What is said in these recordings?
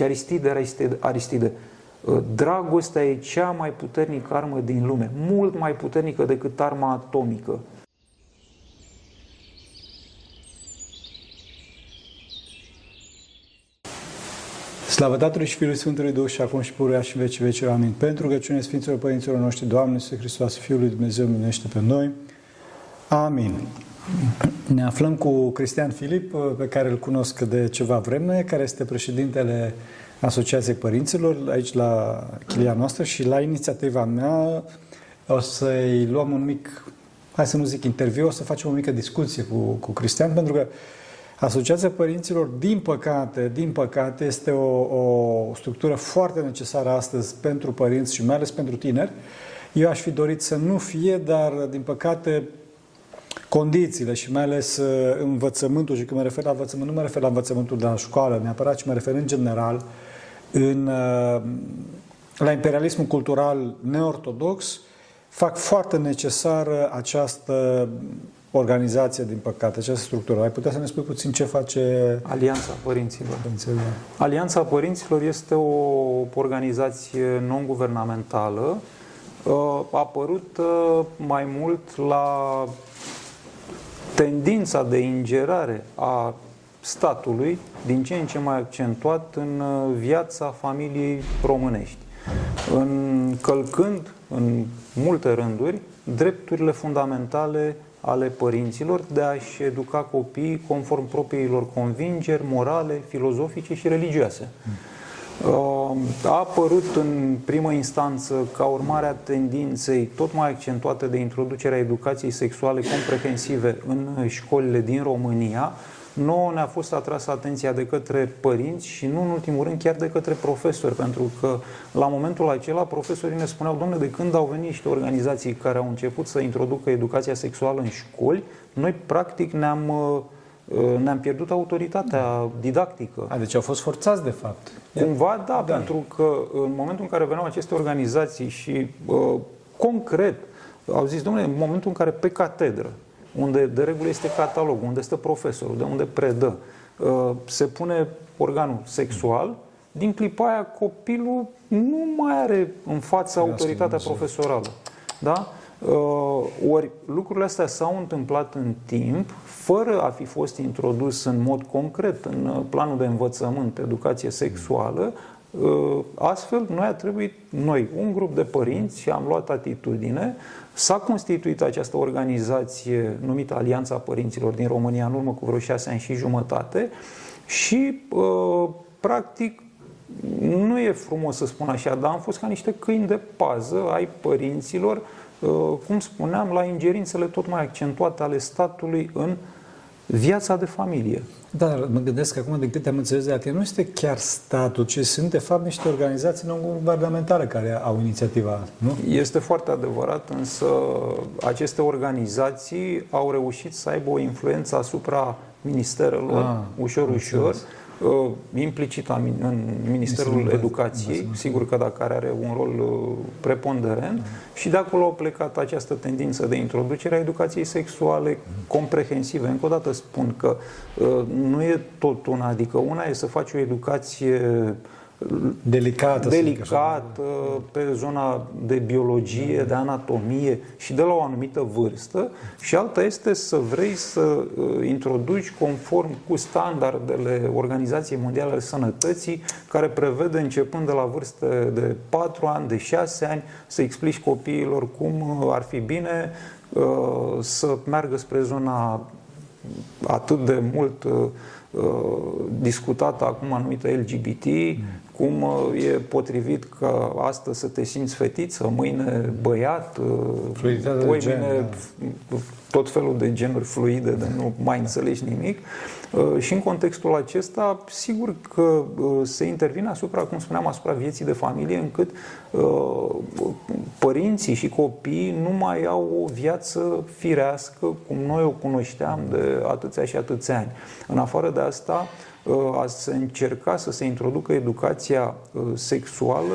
Zice Aristide, Aristide, Aristide, dragostea e cea mai puternică armă din lume, mult mai puternică decât arma atomică. Slavă Tatălui și Fiului Sfântului Duh și acum și pururea și veci veci. Amin. Pentru rugăciune Sfinților Părinților noștri, Doamne, Iisuse Hristos, Fiul lui Dumnezeu, miluiește pe noi. Amin. Ne aflăm cu Cristian Filip, pe care îl cunosc de ceva vreme, care este președintele Asociației Părinților aici la chilia noastră și la inițiativa mea o să-i luăm un mic, hai să nu zic interviu, o să facem o mică discuție cu, cu Cristian, pentru că Asociația Părinților, din păcate, din păcate, este o, o structură foarte necesară astăzi pentru părinți și mai ales pentru tineri. Eu aș fi dorit să nu fie, dar, din păcate, condițiile și mai ales uh, învățământul, și când mă refer la învățământ, nu mă refer la învățământul de la școală neapărat, ci mă refer în general în, uh, la imperialismul cultural neortodox, fac foarte necesară această organizație, din păcate, această structură. Ai putea să ne spui puțin ce face Alianța Părinților. Alianța Părinților este o organizație non-guvernamentală uh, a apărut mai mult la tendința de ingerare a statului din ce în ce mai accentuat în uh, viața familiei românești, încălcând în multe rânduri drepturile fundamentale ale părinților de a-și educa copiii conform propriilor convingeri morale, filozofice și religioase. Uh, a apărut în primă instanță ca urmare a tendinței tot mai accentuate de introducerea educației sexuale comprehensive în școlile din România, nouă ne-a fost atrasă atenția de către părinți și nu în ultimul rând chiar de către profesori, pentru că la momentul acela profesorii ne spuneau, domnule, de când au venit niște organizații care au început să introducă educația sexuală în școli, noi practic ne-am uh, ne-am pierdut autoritatea didactică. A, deci au fost forțați, de fapt. Cumva, da, da, pentru că în momentul în care veneau aceste organizații și uh, concret au zis, domnule, în momentul în care pe catedră unde de regulă este catalog, unde stă profesorul, de unde predă, uh, se pune organul sexual, din clipa aia copilul nu mai are în față autoritatea profesorală. Da? Uh, ori lucrurile astea s-au întâmplat în timp, fără a fi fost introdus în mod concret în uh, planul de învățământ, educație sexuală, astfel noi a trebuit, noi, un grup de părinți, și am luat atitudine. S-a constituit această organizație numită Alianța Părinților din România în urmă cu vreo șase ani și jumătate și, uh, practic, nu e frumos să spun așa, dar am fost ca niște câini de pază ai părinților, uh, cum spuneam, la ingerințele tot mai accentuate ale statului în viața de familie. Da, mă gândesc că acum, din câte am înțeles de atent, nu este chiar statul, ci sunt, de fapt, niște organizații non-guvernamentale care au inițiativa, nu? Este foarte adevărat, însă aceste organizații au reușit să aibă o influență asupra ministerelor, ah, ușor, ușor, înțeles Uh, implicit în Ministerul Educației, sigur că dacă are un rol uh, preponderent, și de acolo a plecat această tendință de introducere a educației sexuale comprehensive. Încă o dată spun că uh, nu e tot una, adică una e să faci o educație delicată, delicată pe zona de biologie, de anatomie și de la o anumită vârstă. Și alta este să vrei să uh, introduci conform cu standardele Organizației Mondiale ale Sănătății care prevede începând de la vârstă de 4 ani, de 6 ani să explici copiilor cum uh, ar fi bine uh, să meargă spre zona atât de mult discutată acum anumită LGBT, cum uh, e potrivit că astăzi să te simți fetiță, mâine băiat, uh, poi vine da. tot felul de genuri fluide de nu mai înțelegi nimic. Uh, și în contextul acesta, sigur că se intervine asupra, cum spuneam, asupra vieții de familie, încât părinții și copiii nu mai au o viață firească cum noi o cunoșteam de atâția și atâția ani. În afară de asta, a se încerca să se introducă educația uh, sexuală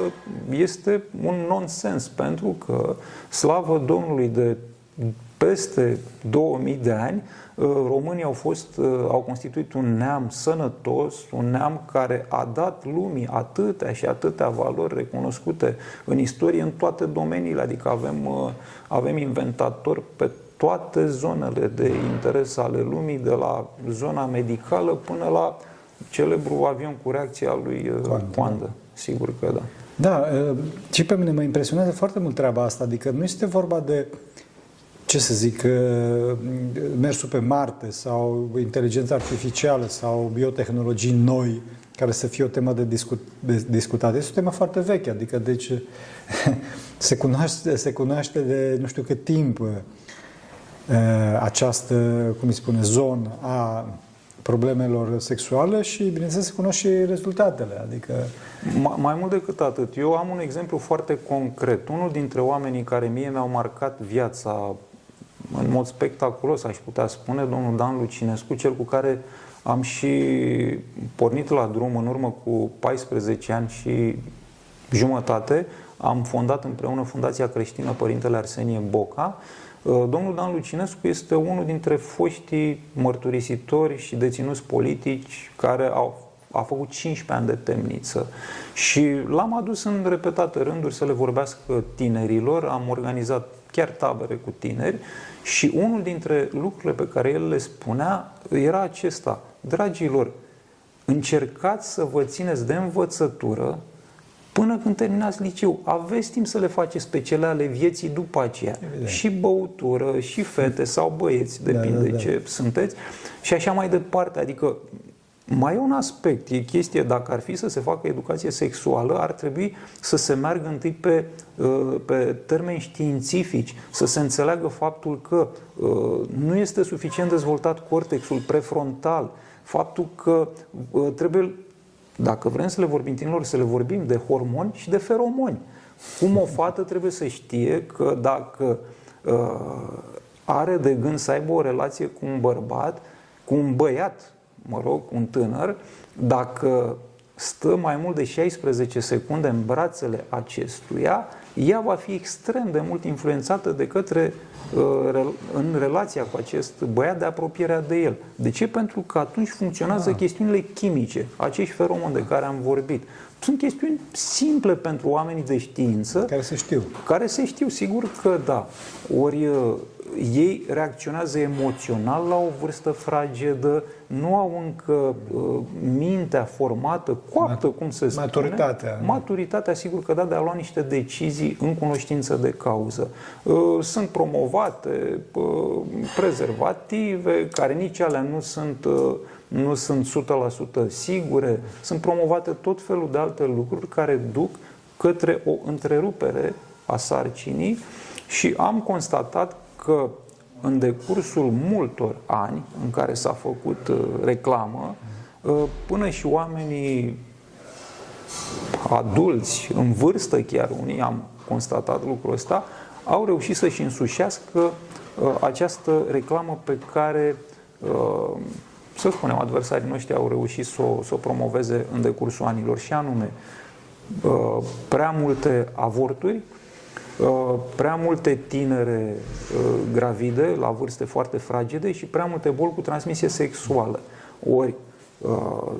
este un nonsens, pentru că, slavă Domnului, de peste 2000 de ani, uh, românii au fost, uh, au constituit un neam sănătos, un neam care a dat lumii atâtea și atâtea valori recunoscute în istorie în toate domeniile, adică avem, uh, avem inventatori pe toate zonele de interes ale lumii, de la zona medicală până la celebru avion cu reacția lui Coandă. Sigur că da. Da, și pe mine mă impresionează foarte mult treaba asta, adică nu este vorba de ce să zic, mersul pe Marte sau inteligența artificială sau biotehnologii noi, care să fie o temă de, discut, de discutat. Este o temă foarte veche, adică deci se cunoaște, se cunoaște de nu știu cât timp această, cum îi spune, zonă a problemelor sexuale și, bineînțeles, se cunosc și rezultatele. Adică... Mai mult decât atât, eu am un exemplu foarte concret. Unul dintre oamenii care mie mi-au marcat viața în mod spectaculos, aș putea spune, domnul Dan Lucinescu, cel cu care am și pornit la drum în urmă cu 14 ani și jumătate. Am fondat împreună Fundația Creștină Părintele Arsenie Boca. Uh, domnul Dan Lucinescu este unul dintre foștii mărturisitori și deținuți politici care au a făcut 15 ani de temniță și l-am adus în repetate rânduri să le vorbească tinerilor, am organizat chiar tabere cu tineri și unul dintre lucrurile pe care el le spunea era acesta. Dragilor, încercați să vă țineți de învățătură până când terminați liceu. Aveți timp să le faceți pe cele ale vieții după aceea. Evident. Și băutură, și fete sau băieți, depinde da, da, da. ce sunteți. Și așa mai departe. Adică mai e un aspect, e chestie, dacă ar fi să se facă educație sexuală, ar trebui să se meargă întâi pe, uh, pe termeni științifici, să se înțeleagă faptul că uh, nu este suficient dezvoltat cortexul prefrontal, faptul că uh, trebuie, dacă vrem să le vorbim tinerilor, să le vorbim de hormoni și de feromoni. Cum o fată trebuie să știe că dacă are de gând să aibă o relație cu un bărbat, cu un băiat mă rog, un tânăr, dacă stă mai mult de 16 secunde în brațele acestuia, ea va fi extrem de mult influențată de către uh, în relația cu acest băiat de apropierea de el. De ce? Pentru că atunci funcționează da. chestiunile chimice, acești feromoni de care am vorbit. Sunt chestiuni simple pentru oamenii de știință. Care se știu. Care se știu, sigur că da. Ori uh, ei reacționează emoțional la o vârstă fragedă, nu au încă uh, mintea formată, coaptă, cum se spune. Maturitatea. Maturitatea, sigur că da, de a lua niște decizii în cunoștință de cauză. Uh, sunt promovate uh, prezervative, care nici alea nu sunt uh, nu sunt 100% sigure, sunt promovate tot felul de alte lucruri care duc către o întrerupere a sarcinii și am constatat că în decursul multor ani în care s-a făcut uh, reclamă, uh, până și oamenii adulți, în vârstă chiar unii, am constatat lucrul ăsta, au reușit să-și însușească uh, această reclamă pe care, să spunem, adversarii noștri au reușit să o, să o promoveze în decursul anilor și anume prea multe avorturi, Uh, prea multe tinere uh, gravide la vârste foarte fragede și prea multe boli cu transmisie sexuală. Ori uh,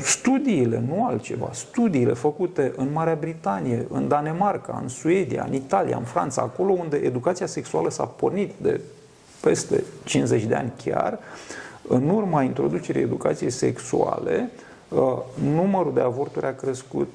studiile, nu altceva, studiile făcute în Marea Britanie, în Danemarca, în Suedia, în Italia, în Franța, acolo unde educația sexuală s-a pornit de peste 50 de ani chiar, în urma introducerii educației sexuale, numărul de avorturi a crescut,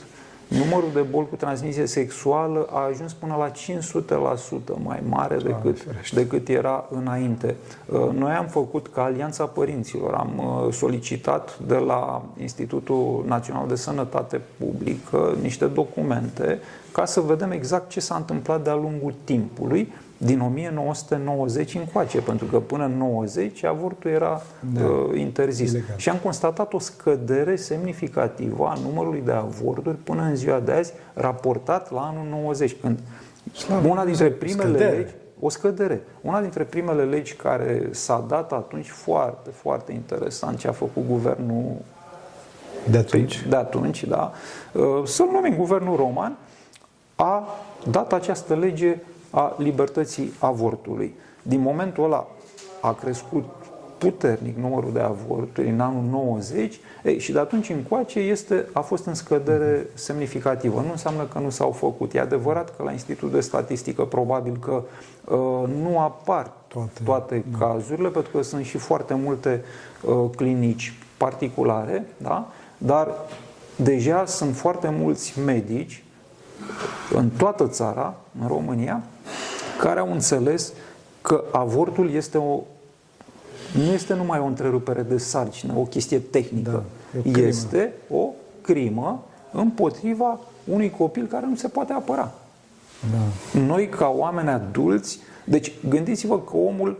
numărul de boli cu transmisie sexuală a ajuns până la 500% mai mare decât, decât era înainte. Uh, noi am făcut ca Alianța Părinților, am uh, solicitat de la Institutul Național de Sănătate Publică niște documente ca să vedem exact ce s-a întâmplat de-a lungul timpului din 1990 încoace, pentru că până în 90 avortul era da, uh, interzis. Ilegal. Și am constatat o scădere semnificativă a numărului de avorturi până în ziua de azi, raportat la anul 90, când Slavă, una dintre primele scădere. legi, o scădere. Una dintre primele legi care s-a dat atunci foarte, foarte interesant ce a făcut guvernul de atunci, de atunci da, uh, să-l numim guvernul roman, a dat această lege a libertății avortului. din momentul ăla a crescut puternic numărul de avorturi în anul 90 ei, și de atunci încoace este, a fost în scădere semnificativă. Nu înseamnă că nu s-au făcut. E adevărat că la Institutul de Statistică probabil că uh, nu apar toate, toate da. cazurile, pentru că sunt și foarte multe uh, clinici particulare, da? dar deja sunt foarte mulți medici în toată țara, în România, care au înțeles că avortul este o nu este numai o întrerupere de sarcină, o chestie tehnică. Da, o este o crimă împotriva unui copil care nu se poate apăra. Da. Noi, ca oameni adulți, deci gândiți-vă că omul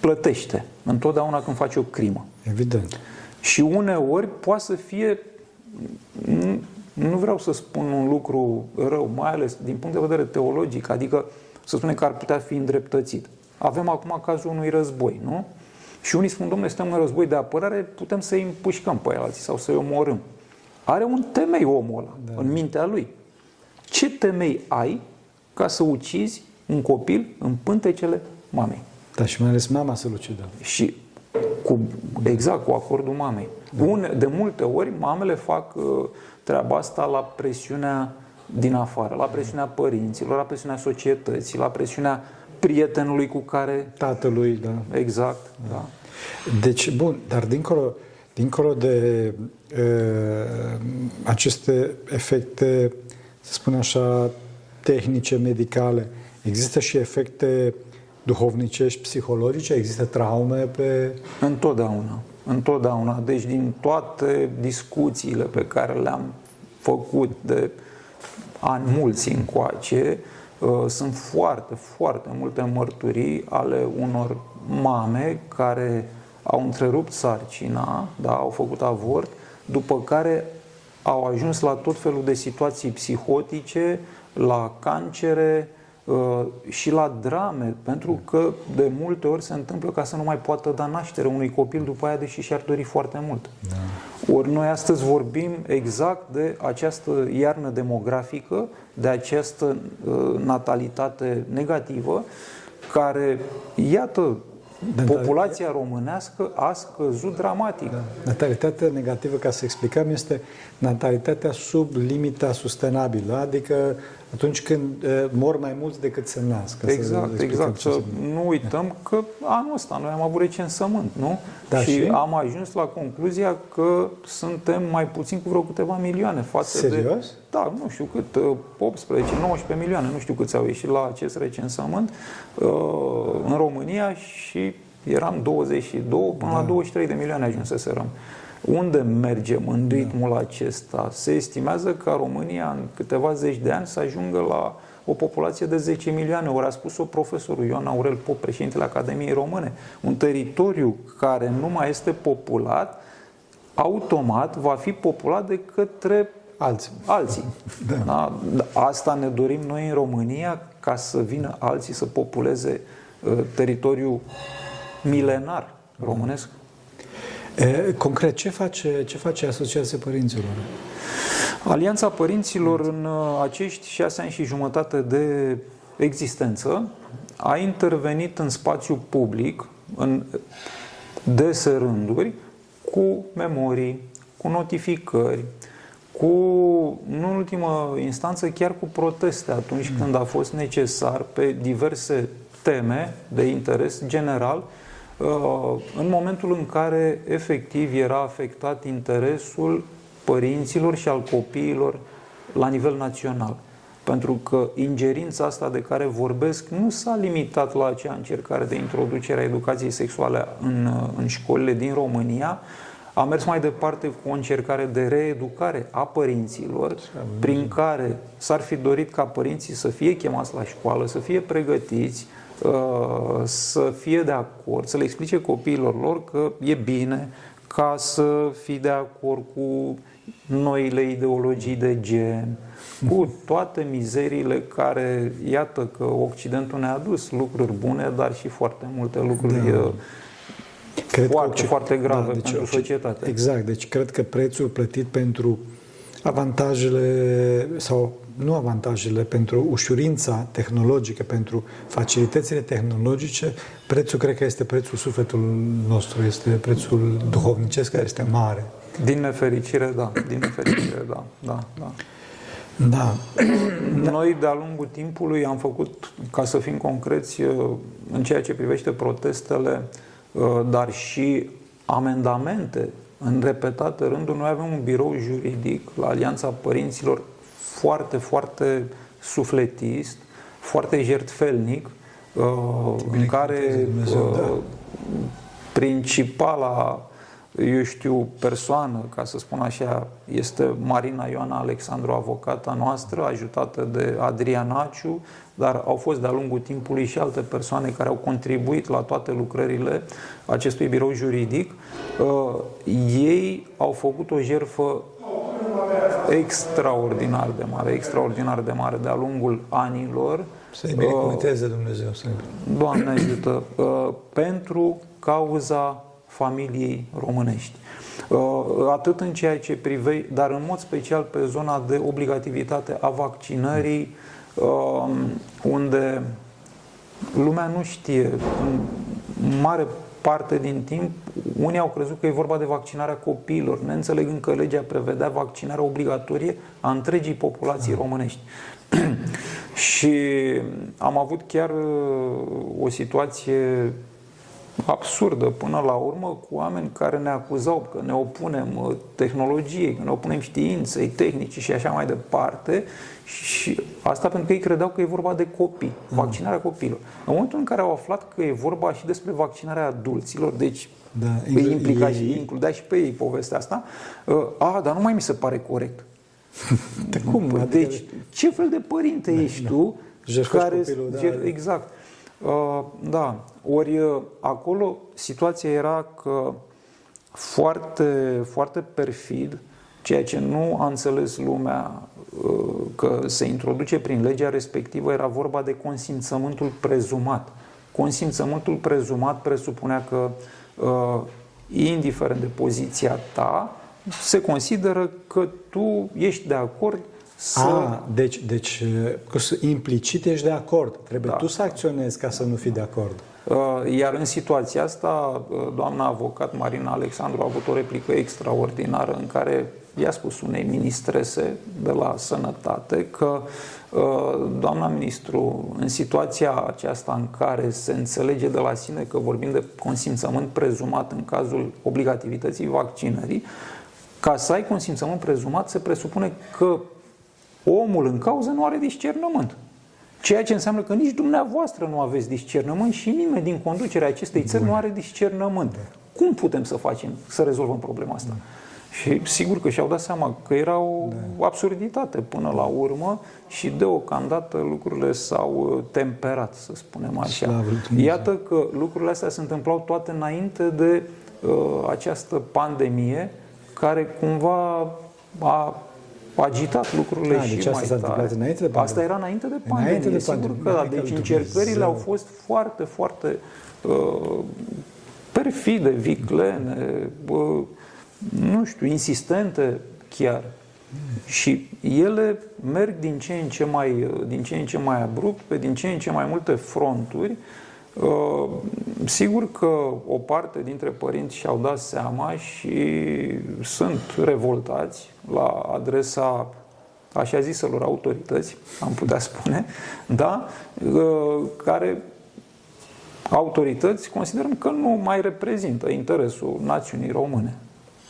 plătește întotdeauna când face o crimă. Evident. Și uneori poate să fie, nu, nu vreau să spun un lucru rău, mai ales din punct de vedere teologic, adică să spunem că ar putea fi îndreptățit. Avem acum cazul unui război, nu? Și unii spun, domnule, suntem în război de apărare, putem să-i împușcăm pe alții sau să-i omorâm. Are un temei omul ăla da. în mintea lui. Ce temei ai ca să ucizi un copil în pântecele mamei? Da, și mai ales mama să-l ucidă. Și cu, exact, cu acordul mamei. Da. Une, de multe ori, mamele fac uh, treaba asta la presiunea din afară, la presiunea părinților, la presiunea societății, la presiunea prietenului cu care... Tatălui, da. Exact, da. Deci, bun, dar dincolo, dincolo de uh, aceste efecte, să spun așa, tehnice, medicale, există și efecte duhovnicești, psihologice? Există traume pe... Întotdeauna. Întotdeauna. Deci din toate discuțiile pe care le-am făcut de ani mulți încoace, Uh, sunt foarte, foarte multe mărturii ale unor mame care au întrerupt sarcina, da, au făcut avort, după care au ajuns la tot felul de situații psihotice, la cancere, Uh, și la drame, pentru că de multe ori se întâmplă ca să nu mai poată da naștere unui copil după aia, deși și-ar dori foarte mult. Da. Ori noi astăzi vorbim exact de această iarnă demografică, de această uh, natalitate negativă, care, iată, Populația românească a scăzut dramatic. Da. Natalitatea negativă, ca să explicăm, este natalitatea sub limita sustenabilă, adică atunci când uh, mor mai mulți decât se nasc. Exact, să exact. Să nu uităm da. că anul ăsta noi am avut recensământ, nu? Da, și, și am ajuns la concluzia că suntem mai puțin cu vreo câteva milioane față Serios? de... Serios? Da, nu știu cât, 18, 19 milioane, nu știu câți au ieșit la acest recensământ uh, în România și eram 22 până da. la 23 de milioane ajunseserăm. Unde mergem în da. ritmul da. acesta? Se estimează că România în câteva zeci de ani să ajungă la o populație de 10 milioane. Ori a spus-o profesorul Ioan Aurel Pop, președintele Academiei Române. Un teritoriu care nu mai este populat, automat va fi populat de către alții. alții. Da. Da? Asta ne dorim noi în România ca să vină alții să populeze uh, teritoriul milenar românesc. E, concret, ce face, ce face Asociația Părinților? Alianța Părinților în uh, acești șase ani și jumătate de existență a intervenit în spațiu public în dese rânduri cu memorii, cu notificări, cu, nu în ultimă instanță, chiar cu proteste atunci mm. când a fost necesar pe diverse teme de interes general, uh, în momentul în care efectiv era afectat interesul părinților și al copiilor la nivel național. Pentru că ingerința asta de care vorbesc nu s-a limitat la acea încercare de introducere a educației sexuale în, uh, în școlile din România, a mers mai departe cu o încercare de reeducare a părinților, prin care s-ar fi dorit ca părinții să fie chemați la școală, să fie pregătiți, uh, să fie de acord, să le explice copiilor lor că e bine ca să fii de acord cu noile ideologii de gen, cu toate mizeriile care, iată că Occidentul ne-a adus lucruri bune, dar și foarte multe lucruri da. uh, cred foarte, că, foarte grave da, deci, pentru societate. Exact, deci cred că prețul plătit pentru avantajele sau nu avantajele pentru ușurința tehnologică, pentru facilitățile tehnologice, prețul cred că este prețul sufletului nostru, este prețul duhovnicesc care este mare. Din nefericire, da. Din nefericire, da. Da, da. Da. Noi, de-a lungul timpului, am făcut, ca să fim concreți, în ceea ce privește protestele, dar și amendamente în repetate rânduri. Noi avem un birou juridic la Alianța Părinților foarte, foarte sufletist, foarte jertfelnic, în care Dumnezeu, da. principala eu știu, persoană, ca să spun așa, este Marina Ioana Alexandru, avocata noastră, ajutată de Adrian Aciu, dar au fost de-a lungul timpului și alte persoane care au contribuit la toate lucrările acestui birou juridic. Uh, ei au făcut o jerfă extraordinar de mare, extraordinar de mare de-a lungul anilor. Să-i binecuvânteze Dumnezeu. Să Doamne ajută! Uh, pentru cauza familiei românești. Uh, atât în ceea ce privește, dar în mod special pe zona de obligativitate a vaccinării, uh, unde lumea nu știe, în mare parte din timp, unii au crezut că e vorba de vaccinarea copiilor, neînțelegând că legea prevedea vaccinarea obligatorie a întregii populații românești. și am avut chiar uh, o situație absurdă până la urmă cu oameni care ne acuzau că ne opunem uh, tehnologiei, că ne opunem științei, tehnicii și așa mai departe și asta pentru că ei credeau că e vorba de copii, mm. vaccinarea copiilor. În momentul în care au aflat că e vorba și despre vaccinarea adulților, deci da, îi implica și includea și pe ei povestea asta, uh, a, dar nu mai mi se pare corect. De cum? Adică deci, ce fel de părinte da, ești da. tu care... Copilul, da, exact. Uh, da, ori uh, acolo situația era că foarte, foarte perfid, ceea ce nu a înțeles lumea uh, că se introduce prin legea respectivă era vorba de consimțământul prezumat. Consimțământul prezumat presupunea că, indiferent de poziția ta, se consideră că tu ești de acord să... A, deci, deci implicit ești de acord. Trebuie da. tu să acționezi ca să nu fii de acord. Uh, iar în situația asta, uh, doamna avocat Marina Alexandru a avut o replică extraordinară în care i-a spus unei ministrese de la sănătate că uh, doamna ministru, în situația aceasta în care se înțelege de la sine că vorbim de consimțământ prezumat în cazul obligativității vaccinării, ca să ai consimțământ prezumat se presupune că omul în cauză nu are discernământ. Ceea ce înseamnă că nici dumneavoastră nu aveți discernământ și nimeni din conducerea acestei țări nu are discernământ. Cum putem să facem, să rezolvăm problema asta? Și sigur că și-au dat seama că era o da. absurditate până la urmă și deocamdată lucrurile s-au uh, temperat, să spunem așa. Iată că lucrurile astea se întâmplau toate înainte de uh, această pandemie care cumva a agitat lucrurile da, și deci asta mai s-a tare. înainte de pandemie. Asta era înainte de pandemie, înainte de pandemie. sigur că da. Deci încercările au fost foarte, foarte uh, perfide, viclene, uh, nu știu, insistente chiar. Și ele merg din ce în ce mai, din ce în ce mai abrupt, pe din ce în ce mai multe fronturi. Uh, sigur că o parte dintre părinți și-au dat seama și sunt revoltați la adresa așa ziselor autorități, am putea spune, da, uh, care autorități considerăm că nu mai reprezintă interesul națiunii române.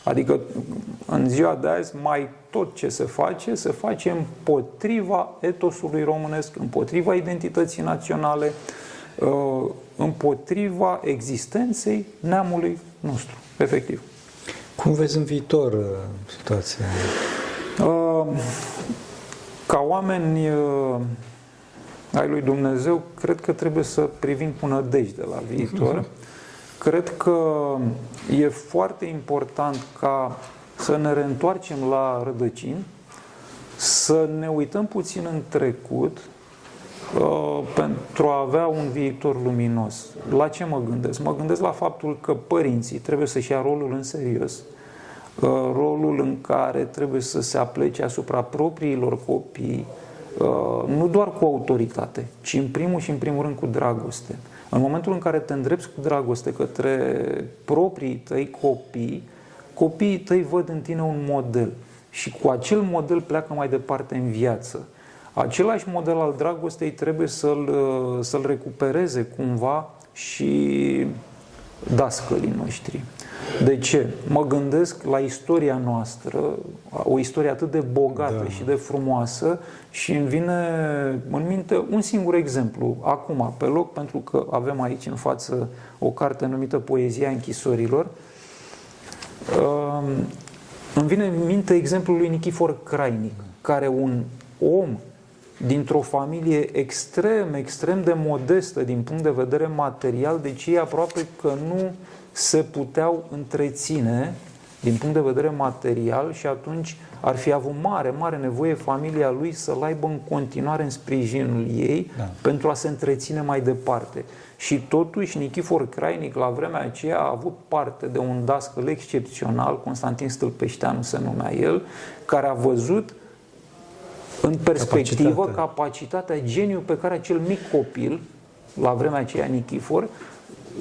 Adică în ziua de azi mai tot ce se face, se face împotriva etosului românesc, împotriva identității naționale, uh, împotriva existenței neamului nostru, efectiv. Cum vezi în viitor uh, situația? Uh, ca oameni ai lui Dumnezeu, cred că trebuie să privim cu nădejde la viitor. Uh-huh. Cred că e foarte important ca să ne reîntoarcem la rădăcini, să ne uităm puțin în trecut uh, pentru a avea un viitor luminos. La ce mă gândesc? Mă gândesc la faptul că părinții trebuie să-și ia rolul în serios. uh, rolul în care trebuie să se aplece asupra propriilor copii, uh, nu doar cu autoritate, ci în primul și în primul rând cu dragoste. În momentul în care te îndrepți cu dragoste către proprii tăi copii, copiii tăi văd în tine un model și cu acel model pleacă mai departe în viață. Același model al dragostei trebuie să-l, să-l recupereze cumva și dascălii noștri. De ce? Mă gândesc la istoria noastră, o istorie atât de bogată da. și de frumoasă și îmi vine în minte un singur exemplu, acum, pe loc, pentru că avem aici în față o carte numită Poezia închisorilor. Îmi vine în minte exemplul lui Nichifor Crainic, care un om dintr-o familie extrem, extrem de modestă din punct de vedere material, deci ei aproape că nu se puteau întreține din punct de vedere material și atunci ar fi avut mare, mare nevoie familia lui să-l aibă în continuare în sprijinul ei da. pentru a se întreține mai departe. Și totuși Nichifor Crainic la vremea aceea a avut parte de un dascăl excepțional, Constantin Stâlpeșteanu se numea el, care a văzut în perspectivă capacitatea, capacitatea geniu pe care acel mic copil, la vremea aceea Nichifor,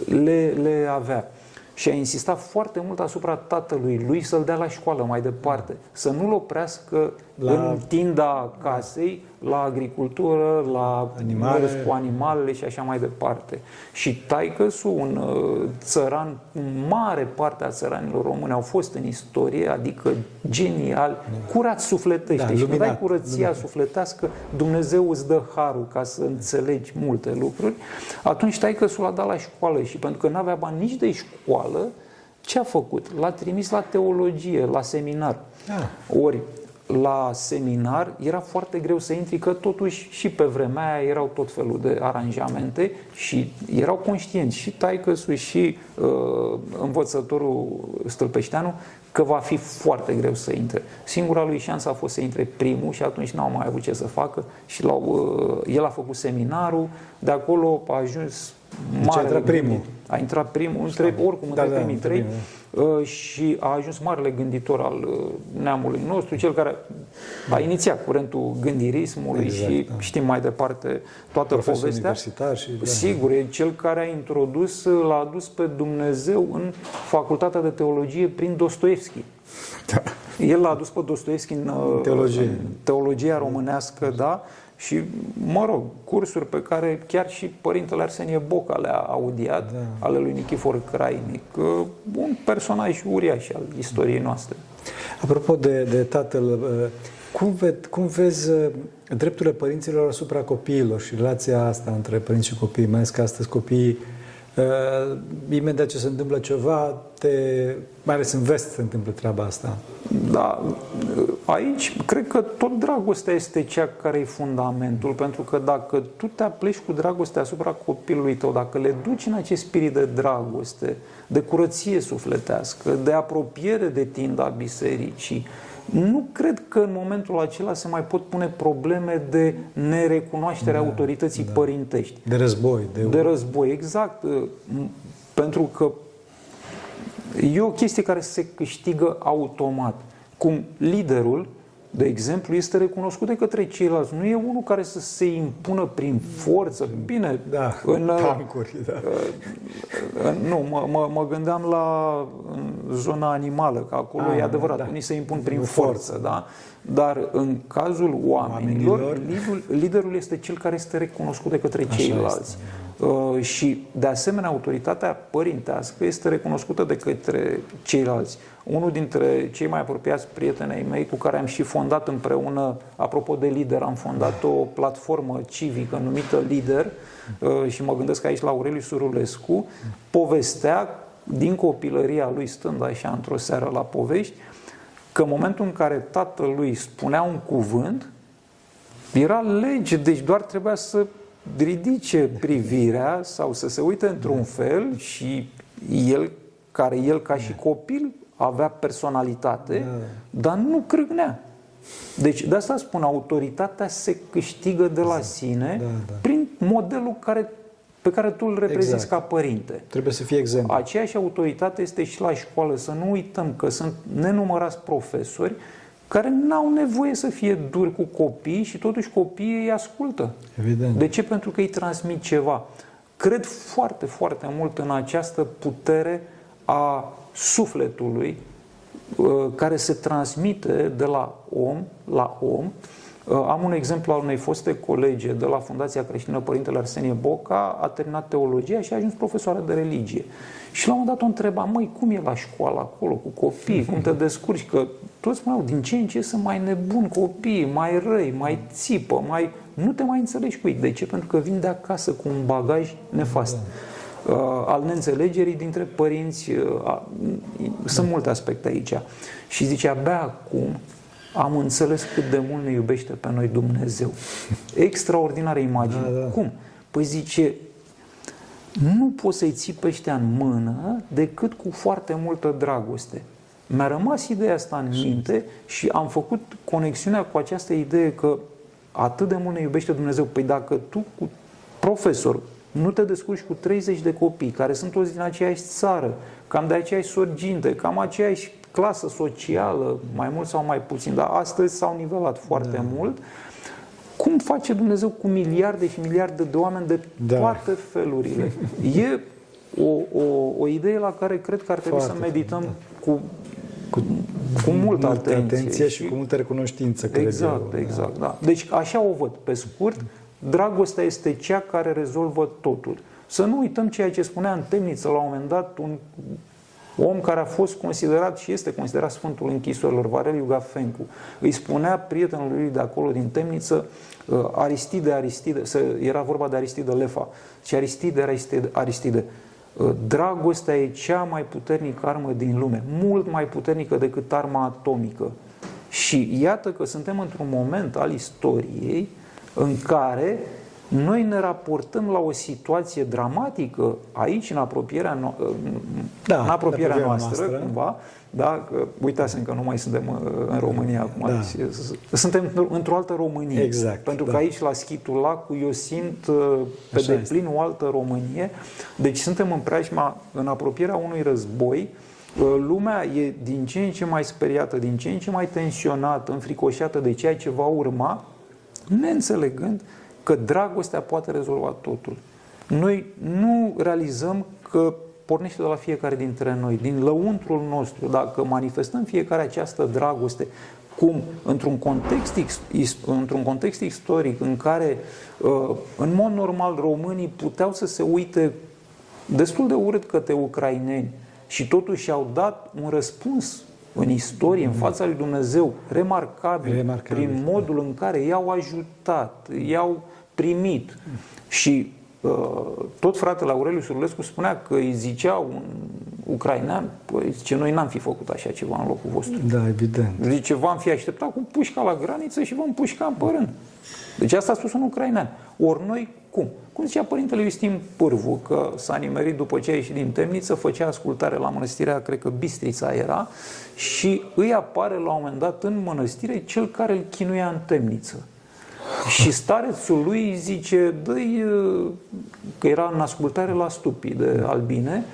le, le avea. Și a insistat foarte mult asupra tatălui lui să-l dea la școală mai departe, să nu-l oprească la... în tinda casei, la agricultură, la animale. cu animalele și așa mai departe. Și taică un uh, țăran, mare parte a țăranilor români au fost în istorie, adică genial, curat sufletește. Da, și când ai curăția luminat. sufletească, Dumnezeu îți dă harul ca să înțelegi multe lucruri. Atunci taică l-a dat la școală și pentru că nu avea bani nici de școală, ce a făcut? L-a trimis la teologie, la seminar. Ah. Ori la seminar era foarte greu să intri, că totuși și pe vremea aia erau tot felul de aranjamente și erau conștienți și taică și uh, învățătorul Stălpeșteanu că va fi foarte greu să intre. Singura lui șansă a fost să intre primul și atunci n-au mai avut ce să facă și l-au, uh, el a făcut seminarul, de acolo a ajuns deci mare. a intrat primul. A intrat primul, între, oricum între da, da primii da, trei. Primul Uh, și a ajuns marele gânditor al uh, neamului nostru, cel care a inițiat curentul gândirismului exact, și da. știm mai departe toată Profesor povestea. Universitar și, da. Sigur, e cel care a introdus, l-a adus pe Dumnezeu în facultatea de teologie prin Dostoevski. Da. El l-a adus pe Dostoevski în, uh, teologie. în teologia românească, da, și, mă rog, cursuri pe care chiar și părintele Arsenie Boca le-a audiat, da. ale lui Nichifor Crainic, un personaj uriaș al istoriei noastre. Apropo de, de tatăl, uh, cum, ve, cum vezi uh, drepturile părinților asupra copiilor și relația asta între părinți și copii, mai ales că astăzi copiii Uh, imediat ce se întâmplă ceva, te, mai ales în vest se întâmplă treaba asta. Da, aici cred că tot dragostea este cea care e fundamentul, pentru că dacă tu te apleci cu dragoste asupra copilului tău, dacă le duci în acest spirit de dragoste, de curăție sufletească, de apropiere de tinda bisericii, nu cred că în momentul acela se mai pot pune probleme de nerecunoaștere da, autorității da. părintești. De război. De, de război, exact. Pentru că e o chestie care se câștigă automat. Cum liderul de exemplu, este recunoscut de către ceilalți. Nu e unul care să se impună prin forță. Bine, da, în, tancuri, da. În, nu, mă, mă, mă gândeam la zona animală, că acolo ah, e adevărat, da. unii se impun prin forță, forță, da? Dar în cazul oamenilor, oamenilor. Liderul, liderul este cel care este recunoscut de către Așa ceilalți. Este. Uh, și, de asemenea, autoritatea părintească este recunoscută de către ceilalți. Unul dintre cei mai apropiați prietenei mei cu care am și fondat împreună, apropo de lider, am fondat o platformă civică numită Lider uh, și mă gândesc aici la Aureliu Surulescu, povestea din copilăria lui, stând așa într-o seară la povești, că în momentul în care tatălui spunea un cuvânt, era lege, deci doar trebuia să ridice privirea sau să se uite într-un fel și el, care el ca și copil avea personalitate, da. dar nu crâgnea. Deci de asta spun, autoritatea se câștigă de la sine da, da. prin modelul care pe care tu îl reprezinți exact. ca părinte. Trebuie să fie exemplu. Aceeași autoritate este și la școală. Să nu uităm că sunt nenumărați profesori care n-au nevoie să fie duri cu copii și totuși copiii îi ascultă. Evident. De ce? Pentru că îi transmit ceva. Cred foarte, foarte mult în această putere a sufletului uh, care se transmite de la om la om Uh, am un exemplu al unei foste colege de la Fundația Creștină Părintele Arsenie Boca, a terminat teologia și a ajuns profesoară de religie. Și la un moment dat o întreba, măi, cum e la școală acolo cu copii, cum te descurci? Că toți spuneau, din ce în ce sunt mai nebuni copiii, mai răi, mai țipă, mai... Nu te mai înțelegi cu ei. De ce? Pentru că vin de acasă cu un bagaj nefast. Uh, al neînțelegerii dintre părinți. Uh, sunt multe aspecte aici. Și zice, abia acum am înțeles cât de mult ne iubește pe noi Dumnezeu. Extraordinară imagine. Da, da. Cum? Păi zice, nu poți să-i ții pe ăștia în mână decât cu foarte multă dragoste. Mi-a rămas ideea asta în minte și am făcut conexiunea cu această idee că atât de mult ne iubește Dumnezeu. Păi dacă tu cu profesor nu te descurci cu 30 de copii care sunt toți din aceeași țară, cam de aceeași sorginte, cam aceeași clasă socială, mai mult sau mai puțin, dar astăzi s-au nivelat foarte da. mult. Cum face Dumnezeu cu miliarde și miliarde de oameni de da. toate felurile? E o, o, o idee la care cred că ar trebui foarte să medităm da. cu cu, cu multă atenție, atenție și, și cu multă recunoștință. Exact, eu, exact. Da. Da. Deci așa o văd. Pe scurt, dragostea este cea care rezolvă totul. Să nu uităm ceea ce spunea în temniță la un moment dat un om care a fost considerat și este considerat Sfântul Închisorilor, Vareliu Gafencu. Îi spunea prietenului lui de acolo din temniță, uh, Aristide, Aristide, era vorba de Aristide Lefa, și Aristide, Aristide, Aristide, uh, dragostea e cea mai puternică armă din lume, mult mai puternică decât arma atomică. Și iată că suntem într-un moment al istoriei în care noi ne raportăm la o situație dramatică aici, în apropierea, no- da, în apropierea noastră, noastră, cumva, da? Că, uitați că nu mai suntem uh, în România acum. Da. Suntem într-o altă Românie. Exact. Pentru da. că aici, la Schitul Lacu, eu simt uh, pe Așa deplin este. o altă Românie. Deci suntem în preajma, în apropierea unui război. Uh, lumea e din ce în ce mai speriată, din ce în ce mai tensionată, înfricoșată de ceea ce va urma, neînțelegând că dragostea poate rezolva totul. Noi nu realizăm că pornește de la fiecare dintre noi, din lăuntrul nostru, dacă manifestăm fiecare această dragoste, cum? Într-un context, într-un context istoric în care, uh, în mod normal, românii puteau să se uite destul de urât către ucraineni și totuși au dat un răspuns în istorie, în fața lui Dumnezeu, remarcabil, remarcabil prin modul în care i-au ajutat, i-au primit. Și uh, tot fratele Aureliu Surulescu spunea că îi zicea un ucrainean, păi zice, noi n-am fi făcut așa ceva în locul vostru. Da, evident. Zice, v-am fi așteptat cu pușca la graniță și v-am pușca în părând. Deci asta a spus un ucrainean. Ori noi, cum? Cum zicea Părintele Iustin Pârvu, că s-a nimerit după ce a ieșit din temniță, făcea ascultare la mănăstirea, cred că Bistrița era, și îi apare la un moment dat în mănăstire cel care îl chinuia în temniță. Și starețul lui zice, dă că era în ascultare la stupii de albine,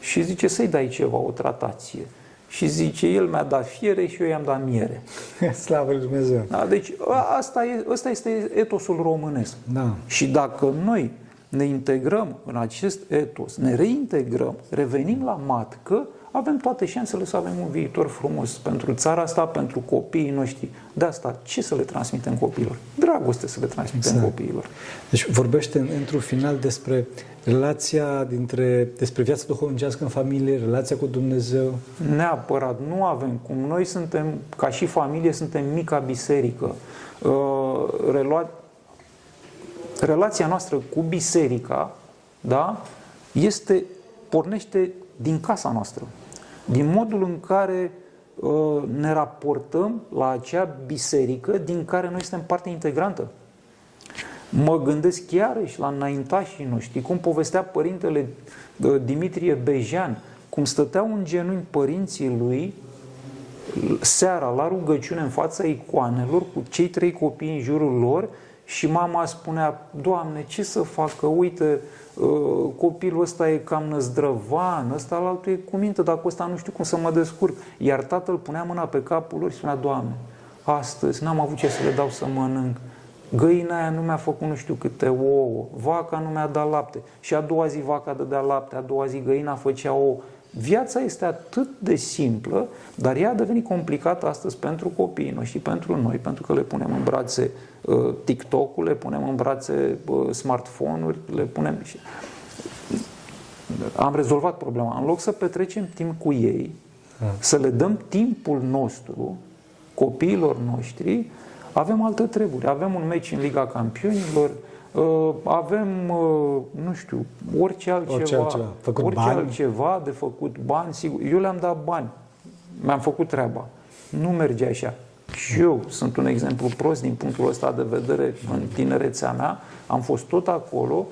și zice să-i dai ceva, o tratație. Și zice, el mi-a dat fiere și eu i-am dat miere. Slavă Lui Dumnezeu! Da, deci asta, e, asta este etosul românesc. Da. Și dacă noi ne integrăm în acest etos, ne reintegrăm, revenim la matcă, avem toate șansele să avem un viitor frumos pentru țara asta, pentru copiii noștri. De asta, ce să le transmitem copiilor? Dragoste să le transmitem exact. copiilor. Deci vorbește într-un final despre relația dintre, despre viața duhovnicească în familie, relația cu Dumnezeu. Neapărat, nu avem cum. Noi suntem, ca și familie, suntem mica biserică. Uh, relua... Relația noastră cu biserica, da, este, pornește din casa noastră din modul în care uh, ne raportăm la acea biserică din care noi suntem parte integrantă. Mă gândesc chiar și la înaintașii noștri, cum povestea părintele uh, Dimitrie Bejan, cum stăteau în genunchi părinții lui seara la rugăciune în fața icoanelor cu cei trei copii în jurul lor și mama spunea, Doamne, ce să facă? Uite, uh, copilul ăsta e cam năzdrăvan, ăsta la altul e cu minte, dacă ăsta nu știu cum să mă descurc. Iar tatăl punea mâna pe capul lor și spunea, Doamne, astăzi n-am avut ce să le dau să mănânc, găina aia nu mi-a făcut nu știu câte ouă, vaca nu mi-a dat lapte și a doua zi vaca dădea lapte, a doua zi găina făcea ouă. Viața este atât de simplă, dar ea a devenit complicată astăzi pentru copiii noștri, pentru noi, pentru că le punem în brațe uh, TikTok-ul, le punem în brațe uh, smartphone-uri, le punem... Și... Am rezolvat problema. În loc să petrecem timp cu ei, să le dăm timpul nostru, copiilor noștri, avem alte treburi. Avem un meci în Liga Campionilor, uh, avem, uh, nu știu, orice altceva, orice altceva, făcut orice bani. altceva de făcut bani, sigur. Eu le-am dat bani, mi-am făcut treaba. Nu merge așa. Și eu sunt un exemplu prost din punctul ăsta de vedere în tinerețea mea, am fost tot acolo,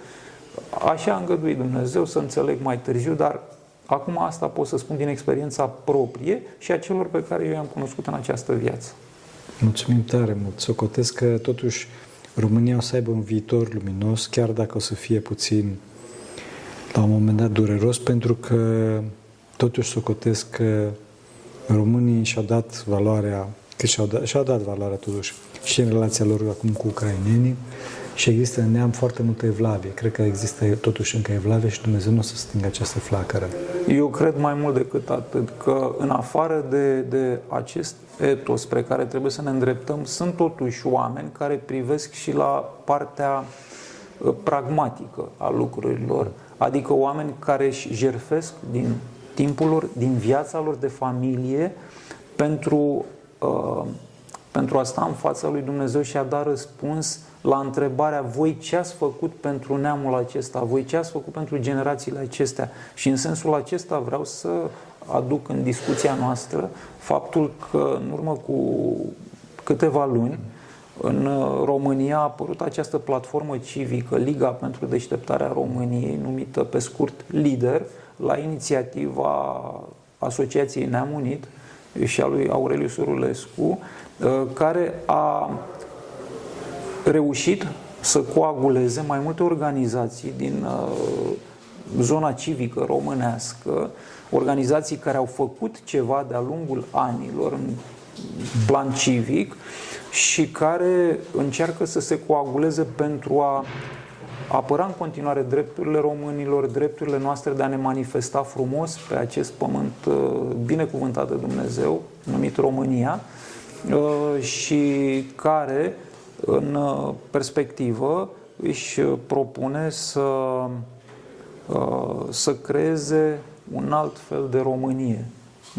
așa a îngăduit Dumnezeu să înțeleg mai târziu, dar acum asta pot să spun din experiența proprie și a celor pe care eu i-am cunoscut în această viață. Mulțumim tare mult. Socotesc că totuși România o să aibă un viitor luminos, chiar dacă o să fie puțin la un moment dat dureros, pentru că totuși socotesc că românii și-au dat valoarea, că și-au dat, și-au dat valoarea totuși și în relația lor acum cu ucrainenii și există în neam foarte multă evlavie. Cred că există totuși încă evlavie și Dumnezeu nu o să stingă această flacără. Eu cred mai mult decât atât că în afară de, de acest etos spre care trebuie să ne îndreptăm, sunt totuși oameni care privesc și la partea uh, pragmatică a lucrurilor, adică oameni care își jerfesc din timpul lor, din viața lor de familie pentru, uh, pentru a sta în fața lui Dumnezeu și a da răspuns la întrebarea voi ce ați făcut pentru neamul acesta, voi ce ați făcut pentru generațiile acestea. Și în sensul acesta vreau să aduc în discuția noastră faptul că în urmă cu câteva luni în România a apărut această platformă civică, Liga pentru Deșteptarea României, numită pe scurt LIDER, la inițiativa Asociației Neam Unit și a lui Aureliu Surulescu, care a reușit să coaguleze mai multe organizații din uh, zona civică românească, organizații care au făcut ceva de-a lungul anilor în plan civic și care încearcă să se coaguleze pentru a apăra în continuare drepturile românilor, drepturile noastre de a ne manifesta frumos pe acest pământ uh, binecuvântat de Dumnezeu, numit România, uh, și care în uh, perspectivă își uh, propune să, uh, să creeze un alt fel de Românie,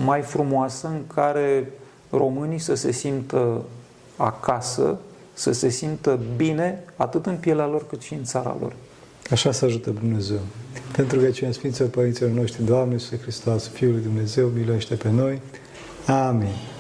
mai frumoasă, în care românii să se simtă acasă, să se simtă bine, atât în pielea lor, cât și în țara lor. Așa să ajută Dumnezeu. Pentru că cine Sfinților Părinților noștri, Doamne Iisuse Hristos, Fiul lui Dumnezeu, miluiește pe noi. Amin.